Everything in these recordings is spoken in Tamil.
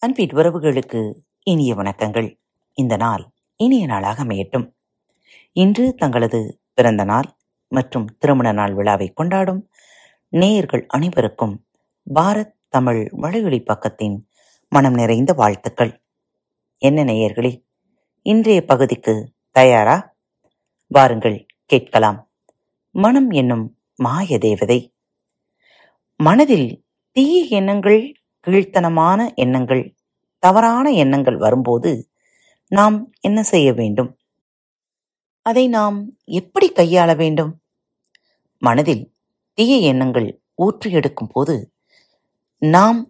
அன்பின் உறவுகளுக்கு இனிய வணக்கங்கள். இந்த நாள் இனிய நாளாக அமையட்டும். இன்று தங்களது பிறந்த நாள் மற்றும் திருமண நாள் விழாவை கொண்டாடும் நேயர்கள் அனைவருக்கும் பாரத் தமிழ் வலையொலி பக்கத்தின் மனம் நிறைந்த வாழ்த்துக்கள். என்ன நேயர்களே இன்றைய பகுதிக்கு தயாரா? வாருங்கள் கேட்கலாம். மனம் என்னும் மாய தேவதை மனதில் தீய எண்ணங்கள் கீழ்த்தனமான எண்ணங்கள் தவறான எண்ணங்கள் வரும்போது நாம் என்ன செய்ய வேண்டும்? அதை நாம் எப்படி கையாள வேண்டும்? மனதில் தீய எண்ணங்கள் ஊற்றி எடுக்கும் போது நாம்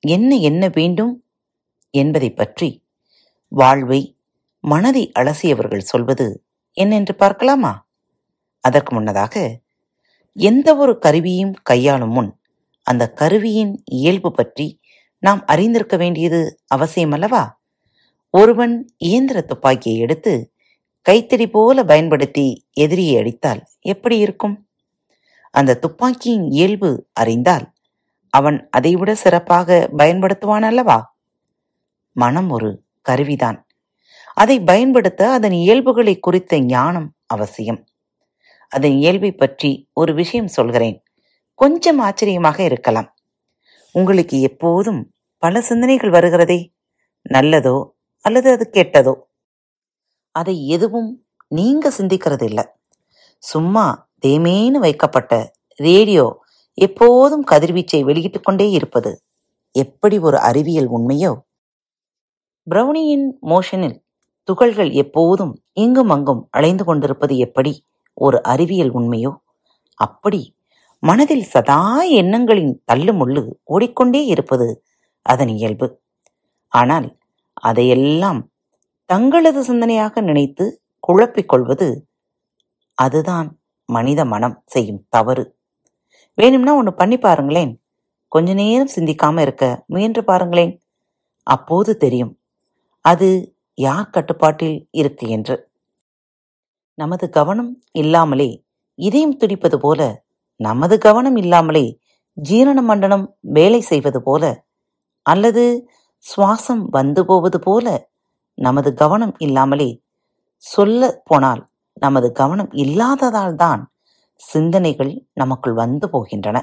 என்ன என்ன வேண்டும் என்பதை பற்றி வாழ்வை மனதை அலசியவர்கள் சொல்வது என்னென்று பார்க்கலாமா? அதற்கு முன்னதாக எந்த ஒரு கருவியும் கையாளும் முன் அந்த கருவியின் இயல்பு பற்றி நாம் அறிந்திருக்க வேண்டியது அவசியமல்லவா? ஒருவன் இயந்திர துப்பாக்கியை எடுத்து கைத்தடி போல பயன்படுத்தி எதிரியை அடித்தால் எப்படி இருக்கும்? அந்த துப்பாக்கியின் இயல்பு அறிந்தால் அவன் அதைவிட சிறப்பாக பயன்படுத்துவான் அல்லவா மனம் ஒரு கருவிதான். அதை பயன்படுத்த அதன் இயல்புகளை குறித்த ஞானம் அவசியம். அதன் இயல்பை பற்றி ஒரு விஷயம் சொல்கிறேன். கொஞ்சம் ஆச்சரியமாக இருக்கலாம். உங்களுக்கு எப்போதும் பல சிந்தனைகள் வருகிறதே? நல்லதோ? அல்லது அது கெட்டதோ? அதை எதுவும் நீங்க சிந்திக்கிறது இல்லை சும்மா தேமேன்னு வைக்கப்பட்ட ரேடியோ எப்போதும் கதிர்வீச்சை வெளியிட்டுக் கொண்டே இருப்பது எப்படி ஒரு அறிவியல் உண்மையோ? பிரவுனியின் மோஷனில் துகள்கள் எப்போதும் இங்கும் அங்கும் அலைந்து கொண்டிருப்பது எப்படி ஒரு அறிவியல் உண்மையோ? அப்படி மனதில் சதா எண்ணங்களின் தள்ளுமுள்ளு ஓடிக்கொண்டே இருப்பது அதன் இயல்பு. ஆனால் அதையெல்லாம் தங்களது சிந்தனையாக நினைத்து குழப்பிக் கொள்வது அதுதான் மனித மனம் செய்யும் தவறு. வேணும்னா ஒன்று பண்ணி பாருங்களேன். கொஞ்ச நேரம் சிந்திக்காம இருக்க முயன்று பாருங்களேன். அப்போது தெரியும் அது யார் கட்டுப்பாட்டில் இருக்கு என்று. நமது கவனம் இல்லாமலே இதயம் துடிப்பது போல நமது கவனம் இல்லாமலே ஜீரண மண்டலம் வேலை செய்வது போல அல்லது சுவாசம் வந்து போவது போல நமது கவனம் இல்லாமலே சொல்ல போனால் நமது கவனம் இல்லாததால் தான் சிந்தனைகள் நமக்குள் வந்து போகின்றன.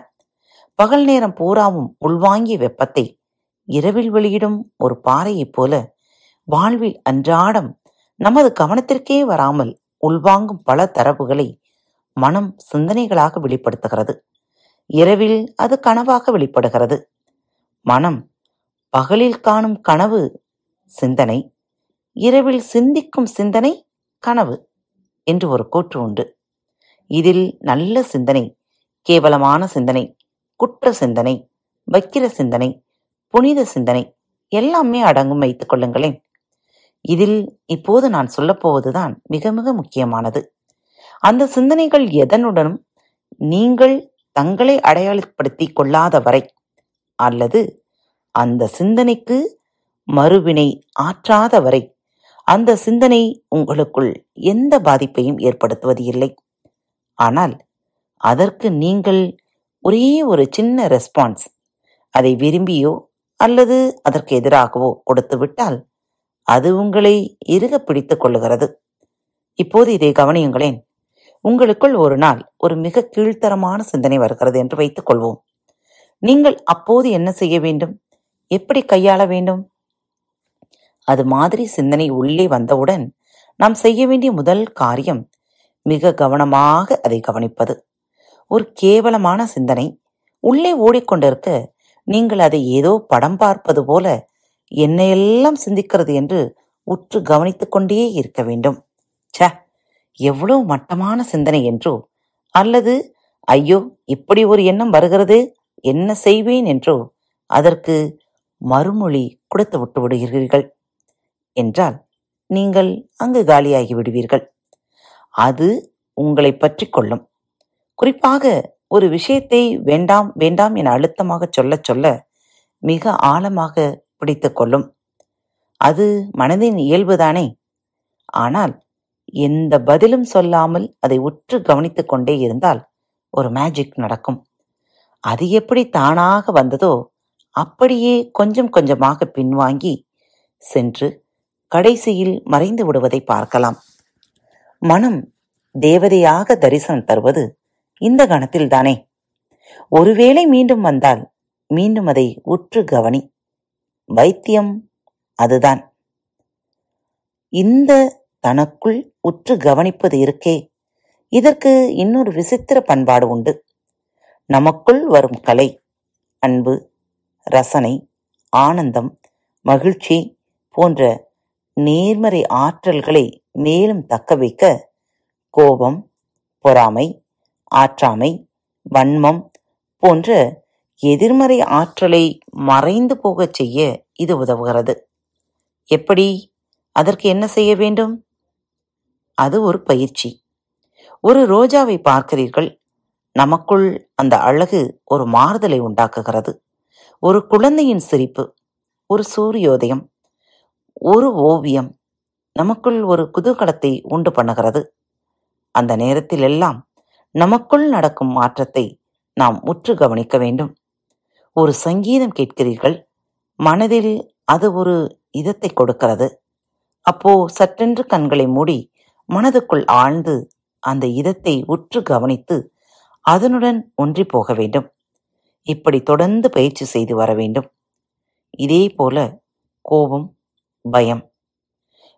பகல் நேரம் பூராவும் உள்வாங்கிய வெப்பத்தை இரவில் வெளியிடும் ஒரு பாறையைப் போல வாழ்வில் அன்றாடம் நமது கவனத்திற்கே வராமல் உள்வாங்கும் பல தரப்புகளை மனம் சிந்தனைகளாக வெளிப்படுத்துகிறது. இரவில் அது கனவாக வெளிப்படுகிறது. மனம் பகலில் காணும் கனவு சிந்தனை இரவில் சிந்திக்கும் சிந்தனை கனவு என்று ஒரு கூற்று உண்டு. இதில் நல்ல சிந்தனை கேவலமான சிந்தனை குற்ற சிந்தனை வக்கிர சிந்தனை புனித சிந்தனை எல்லாமே அடங்கும் வைத்துக் கொள்ளுங்களேன். இதில் இப்போது நான் சொல்லப்போவதுதான் மிக மிக முக்கியமானது. அந்த சிந்தனைகள் எதனுடனும் நீங்கள் தங்களை அடையாளப்படுத்திக் கொள்ளாத வரை அல்லது அந்த சிந்தனைக்கு மறுவினை ஆற்றாத வரை அந்த சிந்தனை உங்களுக்குள் எந்த பாதிப்பையும் ஏற்படுத்துவது இல்லை. ஆனால் அதற்கு நீங்கள் ஒரே ஒரு சின்ன ரெஸ்பான்ஸ் அதை விரும்பியோ அல்லது அதற்கு எதிராகவோ கொடுத்து விட்டால் அது உங்களை இறுக பிடித்துக் கொள்ளுகிறது. இப்போது இதை கவனியுங்களேன். உங்களுக்குள் ஒரு நாள் ஒரு மிக கீழ்த்தரமான சிந்தனை வருகிறது என்று வைத்துக் கொள்வோம். நீங்கள் அப்போது என்ன செய்ய வேண்டும்? எப்படி கையாள வேண்டும்? அது மாதிரி சிந்தனை உள்ளே வந்தவுடன் நாம் செய்ய வேண்டிய முதல் காரியம் மிக கவனமாக அதை கவனிப்பது. ஒரு கேவலமான சிந்தனை. உள்ளே ஓடிக்கொண்டிருக்க நீங்கள் அதை ஏதோ படம் பார்ப்பது போல என்னையெல்லாம் சிந்திக்கிறது என்று உற்று கவனித்துக் கொண்டே இருக்க வேண்டும். ச்ச! எவ்வளவு மட்டமான சிந்தனை என்றோ அல்லது ஐயோ இப்படி ஒரு எண்ணம் வருகிறது என்ன செய்வேன் என்றோ அதற்கு மறுமொழி கொடுத்து விட்டு விடுகிறீர்கள் என்றால் நீங்கள் அங்கு காலியாகி விடுவீர்கள். அது உங்களை பற்றி கொள்ளும். குறிப்பாக ஒரு விஷயத்தை வேண்டாம் வேண்டாம் என அழுத்தமாக சொல்ல சொல்ல மிக ஆழமாக பிடித்து கொள்ளும். அது மனதின் இயல்புதானே. ஆனால் எந்த பதிலும் சொல்லாமல் அதை உற்று கவனித்துக் கொண்டே இருந்தால் ஒரு மேஜிக் நடக்கும். அது எப்படி தானாக வந்ததோ அப்படியே கொஞ்சம் கொஞ்சமாக பின்வாங்கி சென்று கடைசியில் மறைந்து விடுவதை பார்க்கலாம். மனம் தேவதையாக தரிசனம் தருவது இந்த கணத்தில் தானே. ஒருவேளை மீண்டும் வந்தால் மீண்டும் அதை உற்று கவனி. வைத்தியம் அதுதான். இந்த தனக்குள் உற்று கவனிப்பது இருக்கே. இதற்கு இன்னொரு விசித்திர பண்பாடு உண்டு. நமக்குள் வரும் கலை அன்பு ரசனை ஆனந்தம் மகிழ்ச்சி போன்ற நேர்மறை ஆற்றல்களை மேலும் தக்க வைக்க கோபம் பொறாமை ஆற்றாமை வன்மம் போன்ற எதிர்மறை ஆற்றலை மறைந்து போகச் செய்ய இது உதவுகிறது. எப்படி? அதற்கு என்ன செய்ய வேண்டும்? அது ஒரு பயிற்சி. ஒரு ரோஜாவை பார்க்கிறீர்கள் நமக்குள் அந்த அழகு ஒரு மாறுதலை உண்டாக்குகிறது. ஒரு குழந்தையின் சிரிப்பு ஒரு சூரியோதயம் ஒரு ஓவியம் நமக்குள் ஒரு குதூகலத்தை உண்டு பண்ணுகிறது. அந்த நேரத்தில் எல்லாம் நமக்குள் நடக்கும் மாற்றத்தை நாம் உற்று கவனிக்க வேண்டும். ஒரு சங்கீதம் கேட்கிறீர்கள் மனதில் அது ஒரு இதத்தை கொடுக்கிறது. அப்போ சற்றென்று கண்களை மூடி மனதுக்குள் ஆழ்ந்து அந்த இதத்தை உற்று கவனித்து அதனுடன் ஒன்றி போக வேண்டும். இப்படி தொடர்ந்து பயிற்சி செய்து வர வேண்டும். இதே போல கோபம் பயம்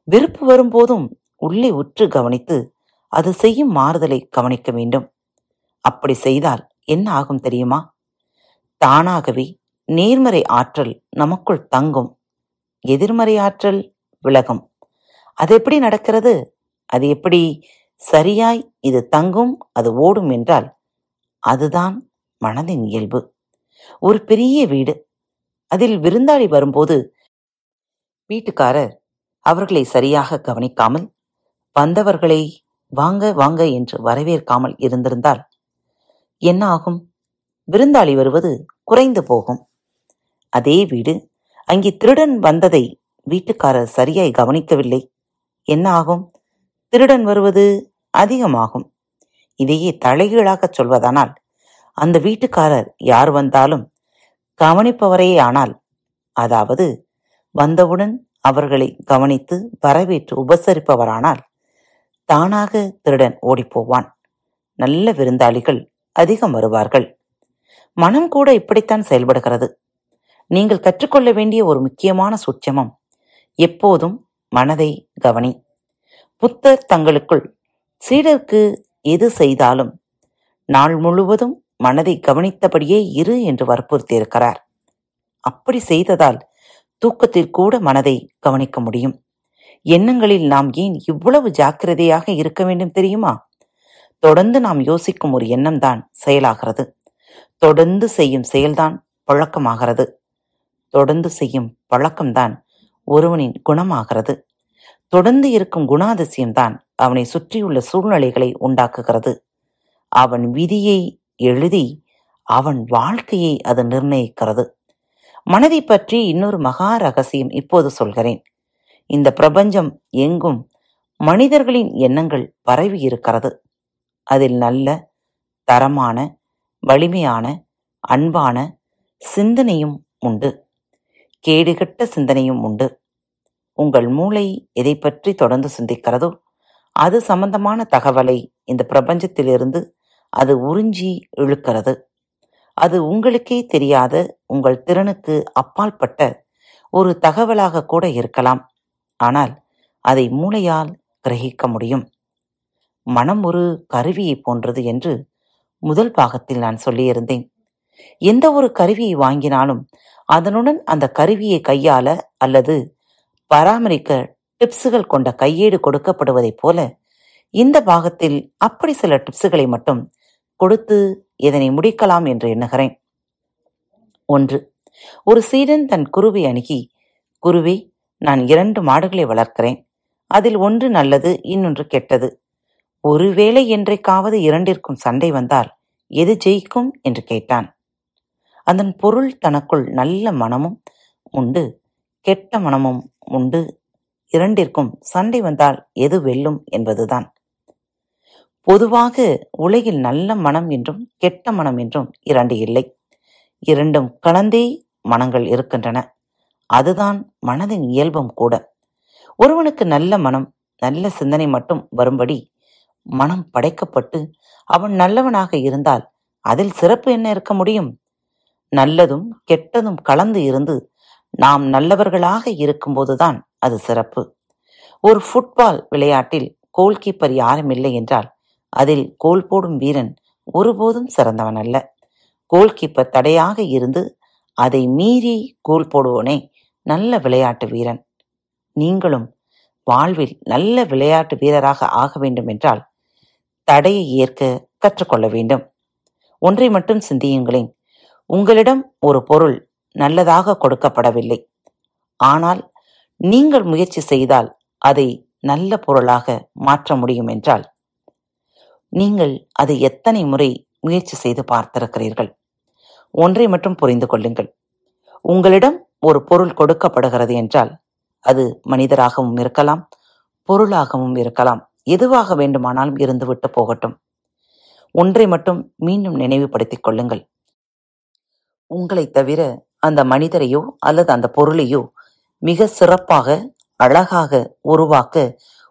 வெறுப்பு வரும்போதும் உள்ளே உற்று கவனித்து அது செய்யும் மாறுதலை கவனிக்க வேண்டும். அப்படி செய்தால் என்ன ஆகும் தெரியுமா? தானாகவே நேர்மறை ஆற்றல் நமக்குள் தங்கும். எதிர்மறை ஆற்றல் விலகும். அது எப்படி நடக்கிறது? அது எப்படி? சரியாய் இது தங்கும் அது ஓடும் என்றால் அதுதான் மனதின் இயல்பு. ஒரு பெரிய வீடு. அதில் விருந்தாளி வரும்போது வீட்டுக்காரர் அவர்களை சரியாக கவனிக்காமல் வந்தவர்களை வாங்க வாங்க என்று வரவேற்காமல் இருந்திருந்தால் என்ன ஆகும்? விருந்தாளி வருவது குறைந்து போகும். அதே வீடு. அங்கே திருடன் வந்ததை வீட்டுக்காரர் சரியாய் கவனிக்கவில்லை. என்ன ஆகும்? திருடன் வருவது அதிகமாகும். இதையே தலைகீழாகச் சொல்வதானால் அந்த வீட்டுக்காரர் யார் வந்தாலும் கவனிப்பவரே ஆனால் அதாவது வந்தவுடன் அவர்களை கவனித்து வரவேற்று உபசரிப்பவரானால் தானாக திருடன் ஓடிப்போவான். நல்ல விருந்தாளிகள் அதிகம் வருவார்கள். மனம் கூட இப்படித்தான் செயல்படுகிறது. நீங்கள் கற்றுக்கொள்ள வேண்டிய ஒரு முக்கியமான சூட்சமம் எப்போதும் மனதை கவனி புத்தர் தங்களுக்குள் சீடருக்கு எது செய்தாலும் நாள் முழுவதும் மனதை கவனித்தபடியே இரு என்று வற்புறுத்தியிருக்கிறார். அப்படி செய்ததால் தூக்கத்தில் கூட மனதை கவனிக்க முடியும். எண்ணங்களில் நாம் ஏன் இவ்வளவு ஜாக்கிரதையாக இருக்க வேண்டும் தெரியுமா? தொடர்ந்து நாம் யோசிக்கும் ஒரு எண்ணம்தான் செயலாகிறது. தொடர்ந்து செய்யும் செயல்தான் பழக்கமாகிறது. தொடர்ந்து செய்யும் பழக்கம்தான் ஒருவனின் குணமாகிறது. தொடர்ந்து இருக்கும் குணாதிசயம்தான் அவனை சுற்றியுள்ள சூழ்நிலைகளை உண்டாக்குகிறது. அவன் விதியை எழுதி அவன் வாழ்க்கையை அது நிர்ணயிக்கிறது. மனதை பற்றி இன்னொரு மகா ரகசியம் இப்போது சொல்கிறேன். இந்த பிரபஞ்சம் எங்கும் மனிதர்களின் எண்ணங்கள் பரவி இருக்கிறது. அதில் நல்ல தரமான வலிமையான அன்பான சிந்தனையும் உண்டு. கேடுகட்ட சிந்தனையும் உண்டு. உங்கள் மூளை எதை பற்றி தொடர்ந்து சிந்திக்கிறதோ அது சம்பந்தமான தகவலை இந்த பிரபஞ்சத்திலிருந்து அது உறிஞ்சி இழுக்கிறது. அது உங்களுக்கே தெரியாத உங்கள் திறனுக்கு அப்பாற்பட்ட ஒரு தகவலாக கூட இருக்கலாம். ஆனால் அதை மூளையால் கிரகிக்க முடியும். மனம் ஒரு கருவியை போன்றது என்று முதல் பாகத்தில் நான் சொல்லியிருந்தேன். எந்த ஒரு கருவியை வாங்கினாலும் அதனுடன் அந்த கருவியை கையாள அல்லது பராமரிக்க டிப்ஸுகள் கொண்ட கையேடு கொடுக்கப்படுவதைப் போல இந்த பாகத்தில் அப்படி சில டிப்ஸுகளை மட்டும் கொடுத்து இதனை முடிக்கலாம் என்று எண்ணுகிறேன். ஒன்று ஒரு சீடன் தன் குருவை அணுகி குருவே நான் இரண்டு மாடுகளை வளர்க்கிறேன். அதில் ஒன்று நல்லது இன்னொன்று கெட்டது. ஒருவேளை என்றைக்காவது இரண்டிற்கும் சண்டை வந்தால் எது ஜெயிக்கும்? என்று கேட்டான். அதன் பொருள் தனக்குள் நல்ல மனமும் உண்டு கெட்ட மனமும் உண்டு. இரண்டிற்கும் சண்டை வந்தால் எது வெல்லும் என்பதுதான். பொதுவாக உலகில் நல்ல மனம் என்றும் கெட்ட மனம் என்றும் இரண்டு இல்லை. இரண்டும் கலந்தே மனங்கள் இருக்கின்றன. அதுதான் மனதின் இயல்பும் கூட. ஒருவனுக்கு நல்ல மனம் நல்ல சிந்தனை மட்டும் வரும்படி மனம் படைக்கப்பட்டு அவன் நல்லவனாக இருந்தால் அதில் சிறப்பு என்ன இருக்க முடியும்? நல்லதும் கெட்டதும் கலந்து இருந்து நாம் நல்லவர்களாக இருக்கும்போதுதான் அது சிறப்பு. ஒரு ஃபுட்பால் விளையாட்டில் கோல் கீப்பர் யாரும் இல்லை என்றால் அதில் கோல் போடும் வீரன் ஒருபோதும் சிறந்தவன் அல்ல. கோல் கீப்பர் தடையாக இருந்து அதை மீறி கோல் போடுவோனே நல்ல விளையாட்டு வீரன். நீங்களும் வாழ்வில் நல்ல விளையாட்டு வீரராக ஆக வேண்டும் என்றால் தடையை ஏற்க கற்றுக்கொள்ள வேண்டும். ஒன்றை மட்டும் சிந்தியுங்களேன். உங்களிடம் ஒரு பொருள் நல்லதாக கொடுக்கப்படவில்லை. ஆனால் நீங்கள் முயற்சி செய்தால் அதை நல்ல பொருளாக மாற்ற முடியும் என்றால் நீங்கள் அதை எத்தனை முறை முயற்சி செய்து பார்த்திருக்கிறீர்கள்? ஒன்றை மட்டும் புரிந்து கொள்ளுங்கள். உங்களிடம் ஒரு பொருள் கொடுக்கப்படுகிறது என்றால் அது மனிதராகவும் இருக்கலாம் பொருளாகவும் இருக்கலாம் எதுவாக வேண்டுமானாலும் இருந்துவிட்டு போகட்டும். ஒன்றை மட்டும் மீண்டும் நினைவுபடுத்திக் கொள்ளுங்கள். உங்களைத் தவிர அந்த மனிதரையோ அல்லது அந்த பொருளையோ மிக சிறப்பாக அழகாக உருவாக்க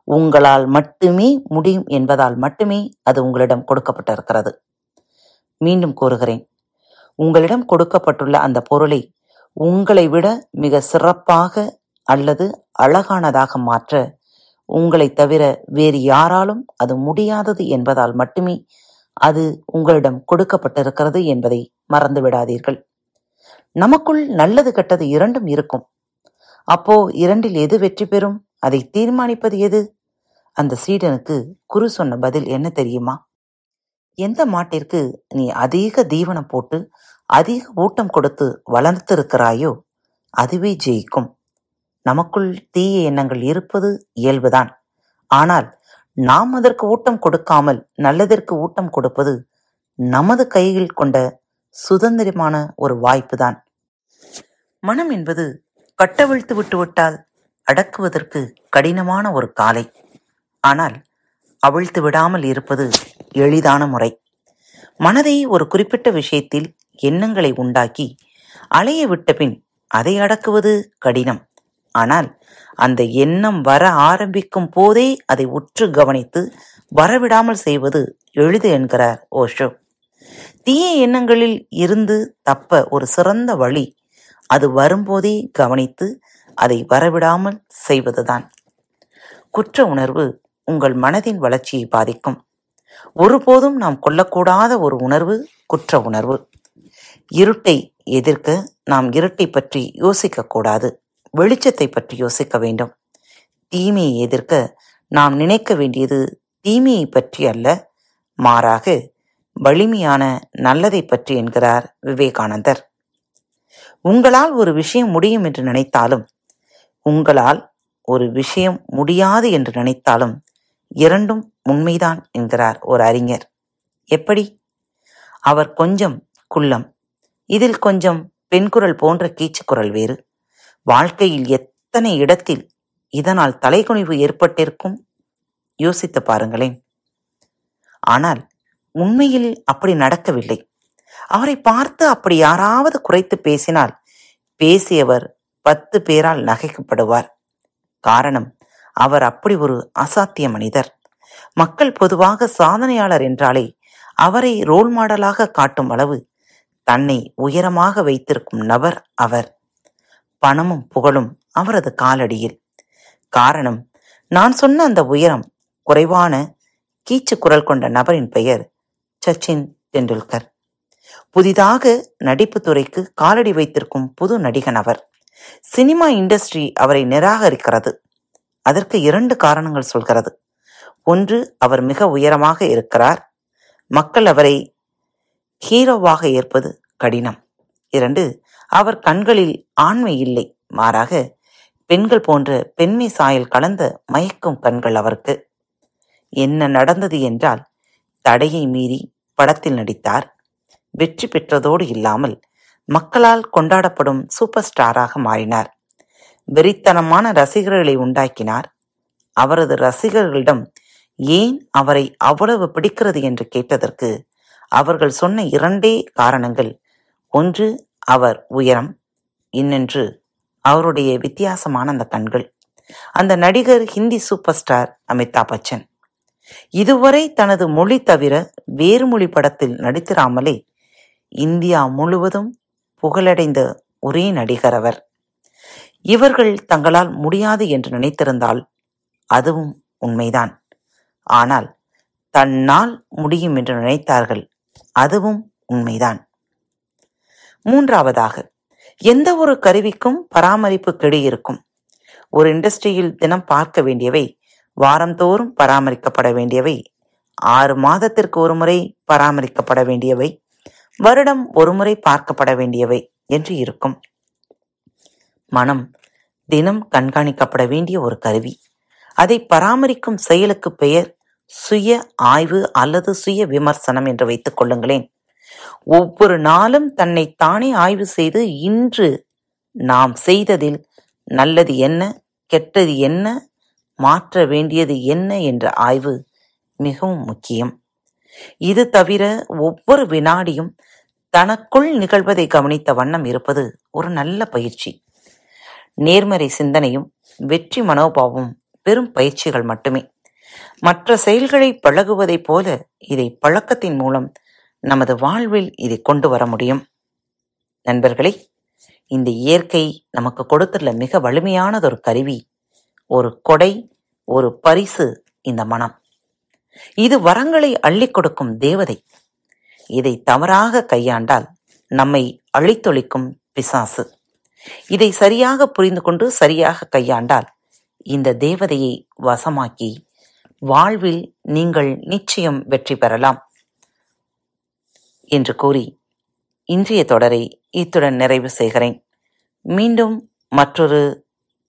உங்களால் மட்டுமே முடியும் என்பதால் மட்டுமே அது உங்களிடம் கொடுக்கப்பட்டிருக்கிறது. மீண்டும் கூறுகிறேன். உங்களிடம் கொடுக்கப்பட்டுள்ள அந்த பொருளை உங்களை விட மிக சிறப்பாக அல்லது அழகானதாக மாற்ற உங்களை தவிர வேறு யாராலும் அது முடியாதது என்பதால் மட்டுமே அது உங்களிடம் கொடுக்கப்பட்டிருக்கிறது என்பதை மறந்து விடாதீர்கள் நமக்குள் நல்லது கெட்டது இரண்டும் இருக்கும். அப்போ இரண்டில் எது வெற்றி பெறும்? அதை தீர்மானிப்பது எது? அந்த சீடனுக்கு குரு சொன்ன பதில் என்ன தெரியுமா? எந்த மாட்டிற்கு நீ அதிக தீவனம் போட்டு அதிக ஊட்டம் கொடுத்து வளர்த்திருக்கிறாயோ அதுவே ஜெயிக்கும். நமக்குள் தீய எண்ணங்கள் இருப்பது இயல்புதான். ஆனால் நாம் அதற்கு ஊட்டம் கொடுக்காமல் நல்லதற்கு ஊட்டம் கொடுப்பது நமது கையில் கொண்ட சுதந்திரமான ஒரு வாய்ப்புதான். மனம் என்பது கட்டவிழ்த்து விட்டுவிட்டால் அடக்குவதற்கு கடினமான ஒரு காலை. ஆனால் அவிழ்த்து விடாமல் இருப்பது எளிதான முறை. மனதை ஒரு குறிப்பிட்ட விஷயத்தில் எண்ணங்களை உண்டாக்கி அலைய விட்ட பின் அதை அடக்குவது கடினம். ஆனால் அந்த எண்ணம் வர ஆரம்பிக்கும் போதே அதை உற்று கவனித்து வரவிடாமல் செய்வது எளிது என்கிறார் ஓஷோ. தீய எண்ணங்களில் இருந்து தப்ப ஒரு சிறந்த வழி. அது வரும்போதே கவனித்து அதை வரவிடாமல் செய்வதுதான். குற்ற உணர்வு உங்கள் மனதின் வளர்ச்சியை பாதிக்கும். ஒருபோதும் நாம் கொள்ளக்கூடாத ஒரு உணர்வு குற்ற உணர்வு. இருட்டை எதிர்க்க நாம் இருட்டை பற்றி யோசிக்கக்கூடாது வெளிச்சத்தை பற்றி யோசிக்க வேண்டும். தீமையை எதிர்க்க நாம் நினைக்க வேண்டியது தீமையை பற்றி அல்ல மாறாக வலிமையான நல்லதை பற்றி என்கிறார் விவேகானந்தர். உங்களால் ஒரு விஷயம் முடியும் என்று நினைத்தாலும் உங்களால் ஒரு விஷயம் முடியாது என்று நினைத்தாலும் இரண்டும் உண்மைதான் என்கிறார் ஒரு அறிஞர். எப்படி? அவர் கொஞ்சம் குள்ளம். இதில் கொஞ்சம் பெண்குரல் போன்ற கீச்சுக்குரல் வேறு. வாழ்க்கையில் எத்தனை இடத்தில் இதனால் தலைகுனிவு ஏற்பட்டிருக்கும்? யோசித்து பாருங்களேன். ஆனால் உண்மையில் அப்படி நடக்கவில்லை. அவரை பார்த்து அப்படி யாராவது குறைத்து பேசினால் பேசியவர் பத்து பேரால் நகைக்கப்படுவார். காரணம் அவர் அப்படி ஒரு அசாத்திய மனிதர். மக்கள் பொதுவாக சாதனையாளர் என்றாலே அவரை ரோல் மாடலாக காட்டும் அளவு தன்னை உயரமாக வைத்திருக்கும் நபர் அவர். பணமும் புகழும் அவரது காலடியில். காரணம் நான் சொன்ன அந்த உயரம் குறைவான கீச்சு குரல் கொண்ட நபரின் பெயர் சச்சின் டெண்டுல்கர். புதிதாக நடிப்பு துறைக்கு காலடி வைத்திருக்கும் புது நடிகன் அவர். சினிமா இண்டஸ்ட்ரி அவரை நிராகரிக்கிறது. அதற்கு இரண்டு காரணங்கள் சொல்கிறது. ஒன்று அவர் மிக உயரமாக இருக்கிறார். மக்கள் அவரை ஹீரோவாக ஏற்பது கடினம். இரண்டு அவர் கண்களில் ஆண்மை இல்லை. மாறாக பெண்கள் போன்ற பெண்மை சாயல் கலந்த மயக்கும் கண்கள் அவருக்கு. என்ன நடந்தது என்றால் தடையை மீறி படத்தில் நடித்தார். வெற்றி பெற்றதோடு இல்லாமல் மக்களால் கொண்டாடப்படும் சூப்பர் ஸ்டாராக மாறினார். வெறித்தனமான ரசிகர்களை உண்டாக்கினார். அவரது ரசிகர்களிடம் ஏன் அவரை அவ்வளவு பிடிக்கிறது என்று கேட்டதற்கு அவர்கள் சொன்ன இரண்டே காரணங்கள். ஒன்று அவர் உயரம் இன்னென்று அவருடைய வித்தியாசமான அந்த கண்கள். அந்த நடிகர் ஹிந்தி சூப்பர் ஸ்டார் அமிதாப் பச்சன். இதுவரை தனது மொழி தவிர வேறு மொழி படத்தில் நடித்திராமலே இந்தியா முழுவதும் புகழடைந்த ஒரே நடிகர் அவர். இவர்கள் தங்களால் முடியாது என்று நினைத்திருந்தால் அதுவும் உண்மைதான். ஆனால் தன்னால் முடியும் என்று நினைத்தார்கள் அதுவும் உண்மைதான். மூன்றாவதாக எந்த ஒரு கருவிக்கும் பராமரிப்பு கெடு இருக்கும். ஒரு இண்டஸ்ட்ரியில் தினம் பார்க்க வேண்டியவை வாரந்தோறும் பராமரிக்கப்பட வேண்டியவை. ஆறு மாதத்திற்கு ஒரு முறை பராமரிக்கப்பட வேண்டியவை. வருடம் ஒருமுறை பார்க்கப்பட வேண்டியவை என்று இருக்கும். மனம் தினம் கண்காணிக்கப்பட வேண்டிய ஒரு கருவி. அதை பராமரிக்கும் செயலுக்கு பெயர் சுய ஆய்வு அல்லது சுய விமர்சனம் என்று வைத்துக் கொள்ளுங்களேன். ஒவ்வொரு நாளும் தன்னை தானே ஆய்வு செய்து இன்று நாம் செய்ததில் நல்லது என்ன கெட்டது என்ன மாற்ற வேண்டியது என்ன என்ற ஆய்வு மிகவும் முக்கியம். இது தவிர ஒவ்வொரு வினாடியும் தனக்குள் நிகழ்வதை கவனித்த வண்ணம் இருப்பது ஒரு நல்ல பயிற்சி. நேர்மறை சிந்தனையும் வெற்றி மனோபாவமும் பெரும் பயிற்சிகள் மட்டுமே. மற்ற செயல்களை பழகுவதைப் போல இதை பழக்கத்தின் மூலம் நமது வாழ்வில் இதை கொண்டு வர முடியும். நண்பர்களே இந்த இயற்கை நமக்கு கொடுத்துள்ள மிக வலிமையானதொரு கருவி ஒரு கொடை ஒரு பரிசு இந்த மனம். இது வரங்களை அள்ளிக் கொடுக்கும் தேவதை. இதை தவறாக கையாண்டால் நம்மை அழித்தொழிக்கும் பிசாசு. இதை சரியாக புரிந்து கொண்டு சரியாக கையாண்டால் இந்த தேவதையை வசமாக்கி வாழ்வில் நீங்கள் நிச்சயம் வெற்றி பெறலாம் என்று கூறி இன்றைய தொடரை இத்துடன் நிறைவு செய்கிறேன். மீண்டும் மற்றொரு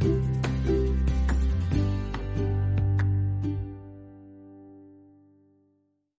うん。